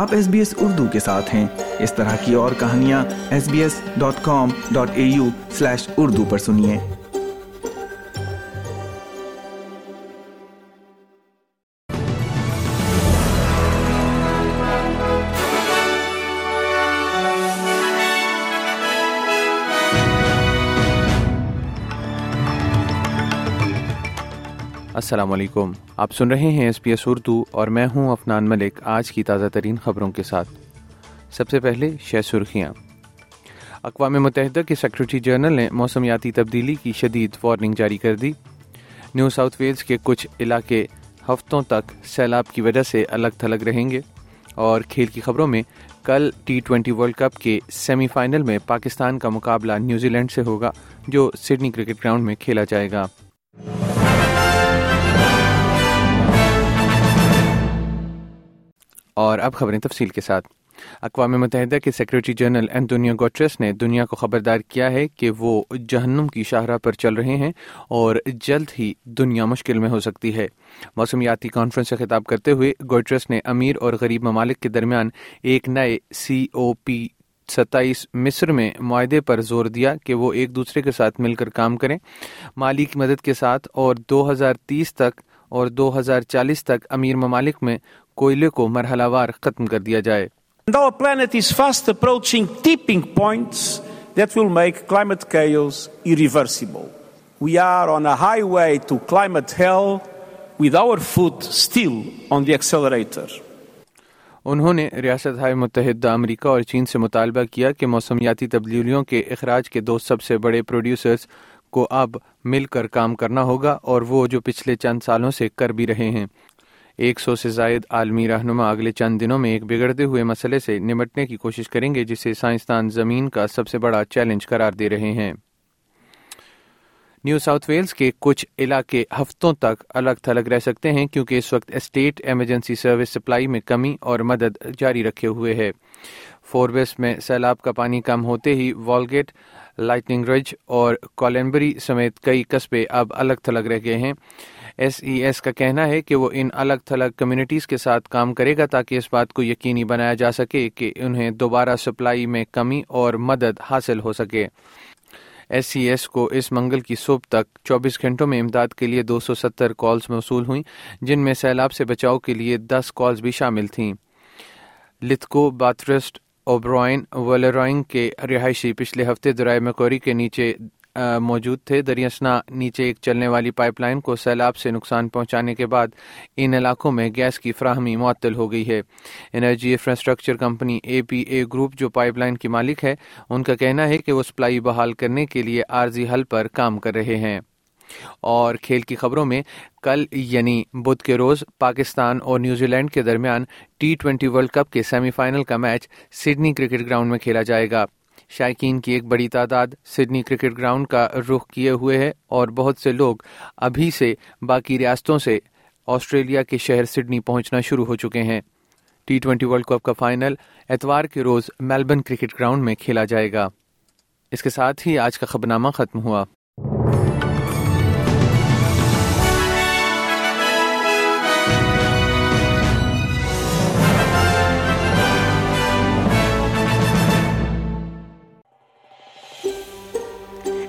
آپ S B S Urdu کے ساتھ ہیں۔ اس طرح کی اور کہانیاں S B S dot com dot A U slash Urdu پر سنیے۔ السلام علیکم۔ آپ سن رہے ہیں ایس پی ایس اردو اور میں ہوں افنان ملک آج کی تازہ ترین خبروں کے ساتھ۔ سب سے پہلے شہ سرخیاں۔ اقوام متحدہ کے سیکرٹری جنرل نے موسمیاتی تبدیلی کی شدید وارننگ جاری کر دی۔ نیو ساؤتھ ویلز کے کچھ علاقے ہفتوں تک سیلاب کی وجہ سے الگ تھلگ رہیں گے۔ اور کھیل کی خبروں میں کل ٹی ٹوینٹی ورلڈ کپ کے سیمی فائنل میں پاکستان کا مقابلہ نیوزی لینڈ سے ہوگا، جو سڈنی کرکٹ گراؤنڈ میں کھیلا جائے گا۔ اور اب خبریں تفصیل کے ساتھ۔ اقوام متحدہ کے سیکرٹری جنرل اینٹونیو گوٹریس نے دنیا کو خبردار کیا ہے کہ وہ جہنم کی شاہراہ پر چل رہے ہیں اور جلد ہی دنیا مشکل میں ہو سکتی ہے۔ موسمیاتی کانفرنس سے خطاب کرتے ہوئے گوٹریس نے امیر اور غریب ممالک کے درمیان ایک نئے سی او پی ستائیس مصر میں معاہدے پر زور دیا کہ وہ ایک دوسرے کے ساتھ مل کر کام کریں۔ مالی کی مدد کے ساتھ اور دو ہزار تیس تک اور دو ہزار چالیس تک امیر ممالک میں کوئلے کو مرحلہ وار ختم کر دیا جائے And our planet is fast approaching tipping points that will make climate chaos irreversible. We are on a highway to climate hell with our foot still on the accelerator. انہوں نے ریاست ہائے متحدہ امریکہ اور چین سے مطالبہ کیا کہ موسمیاتی تبدیلیوں کے اخراج کے دو سب سے بڑے پروڈیوسرز کو اب مل کر کام کرنا ہوگا اور وہ جو پچھلے چند سالوں سے کر بھی رہے ہیں ایک سو سے زائد عالمی رہنما اگلے چند دنوں میں ایک بگڑتے ہوئے مسئلے سے نمٹنے کی کوشش کریں گے، جسے سائنسدان زمین کا سب سے بڑا چیلنج قرار دے رہے ہیں۔ نیو ساؤتھ ویلز کے کچھ علاقے ہفتوں تک الگ تھلگ رہ سکتے ہیں کیونکہ اس وقت اسٹیٹ ایمرجنسی سروس سپلائی میں کمی اور مدد جاری رکھے ہوئے ہے۔ فوربس میں سیلاب کا پانی کم ہوتے ہی والگیٹ لائٹنگ رج اور کولمبری سمیت کئی قصبے اب الگ تھلگ رہ گئے ہیں۔ ایس ای ایس کا کہنا ہے کہ وہ ان الگ تھلگ کمیونٹیز کے ساتھ کام کرے گا تاکہ اس بات کو یقینی بنایا جا سکے کہ انہیں دوبارہ سپلائی میں کمی اور مدد حاصل ہو سکے۔ ایس سی ایس کو اس منگل کی صبح تک چوبیس گھنٹوں میں امداد کے لیے دو سو ستر کالز موصول ہوئیں، جن میں سیلاب سے بچاؤ کے لیے دس کالز بھی شامل تھیں۔ لتکو، باترسٹ، اوبرائن ولرائن کے رہائشی پچھلے ہفتے درائے مکوری کے نیچے موجود تھے۔ دریاسنا نیچے ایک چلنے والی پائپ لائن کو سیلاب سے نقصان پہنچانے کے بعد ان علاقوں میں گیس کی فراہمی معطل ہو گئی ہے۔ Energy infrastructure company A P A group جو پائپ لائن کی مالک ہے، ان کا کہنا ہے کہ وہ سپلائی بحال کرنے کے لیے عارضی حل پر کام کر رہے ہیں۔ اور کھیل کی خبروں میں کل یعنی بدھ کے روز، پاکستان اور نیوزی لینڈ کے درمیان ٹی ٹوینٹی ورلڈ کپ کے سیمی فائنل کا میچ سڈنی کرکٹ گراؤنڈ میں کھیلا جائے گا۔ شائقین کی ایک بڑی تعداد سڈنی کرکٹ گراؤنڈ کا رخ کیے ہوئے ہے اور بہت سے لوگ ابھی سے باقی ریاستوں سے آسٹریلیا کے شہر سڈنی پہنچنا شروع ہو چکے ہیں۔ ٹی ٹوینٹی ورلڈ کپ کا فائنل اتوار کے روز میلبرن کرکٹ گراؤنڈ میں کھیلا جائے گا۔ اس کے ساتھ ہی آج کا خبرنامہ ختم ہوا۔